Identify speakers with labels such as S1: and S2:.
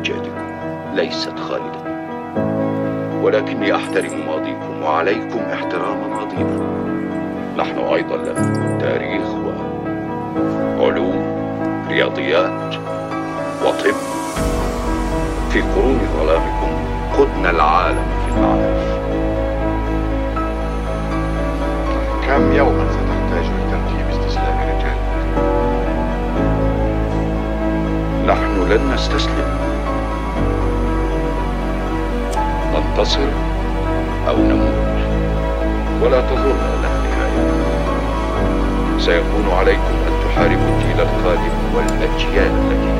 S1: تماما كأمجادكم ليست خالدة. ولكني أحترم ماضيكم وعليكم احترام ماضينا. نحن أيضا لنا تاريخ وعلوم رياضيات وطب في قرون ظلامكم قدنا العالم في المعارف
S2: كم يوما ستحتاج لترتيب استسلام رجالك
S1: نحن لن نستسلم. ننتصر أو نموت. ولا تظن لها نهاية سيكون عليكم أن تحاربوا الجيل القادم والأجيال التي